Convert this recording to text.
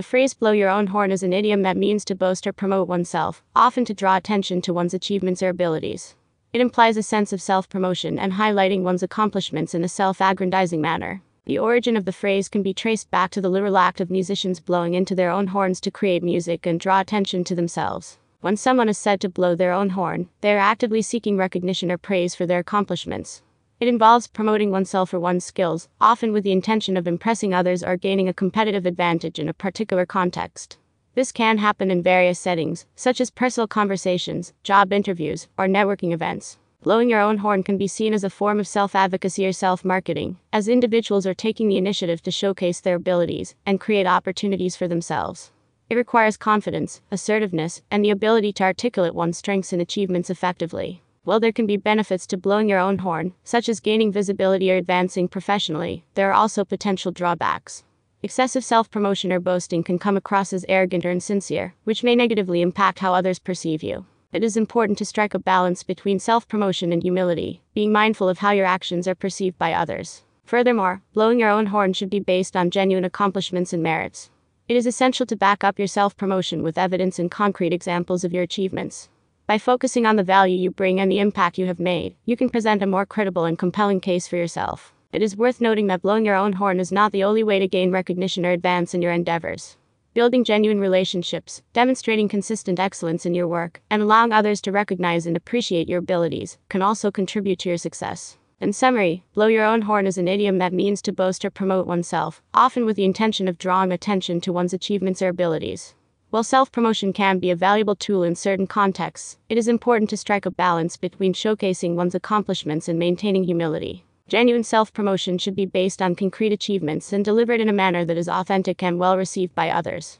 The phrase blow your own horn is an idiom that means to boast or promote oneself, often to draw attention to one's achievements or abilities. It implies a sense of self promotion and highlighting one's accomplishments in a self aggrandizing manner. The origin of the phrase can be traced back to the literal act of musicians blowing into their own horns to create music and draw attention to themselves. When someone is said to blow their own horn, they are actively seeking recognition or praise for their accomplishments. It involves promoting oneself or one's skills, often with the intention of impressing others or gaining a competitive advantage in a particular context. This can happen in various settings, such as personal conversations, job interviews, or networking events. Blowing your own horn can be seen as a form of self advocacy or self marketing, as individuals are taking the initiative to showcase their abilities and create opportunities for themselves. It requires confidence, assertiveness, and the ability to articulate one's strengths and achievements effectively. While there can be benefits to blowing your own horn, such as gaining visibility or advancing professionally, there are also potential drawbacks. Excessive self promotion or boasting can come across as arrogant or insincere, which may negatively impact how others perceive you. It is important to strike a balance between self promotion and humility, being mindful of how your actions are perceived by others. Furthermore, blowing your own horn should be based on genuine accomplishments and merits. It is essential to back up your self promotion with evidence and concrete examples of your achievements. By focusing on the value you bring and the impact you have made, you can present a more credible and compelling case for yourself. It is worth noting that blowing your own horn is not the only way to gain recognition or advance in your endeavors. Building genuine relationships, demonstrating consistent excellence in your work, and allowing others to recognize and appreciate your abilities can also contribute to your success. In summary, blow your own horn is an idiom that means to boast or promote oneself, often with the intention of drawing attention to one's achievements or abilities. While self promotion can be a valuable tool in certain contexts, it is important to strike a balance between showcasing one's accomplishments and maintaining humility. Genuine self promotion should be based on concrete achievements and delivered in a manner that is authentic and well received by others.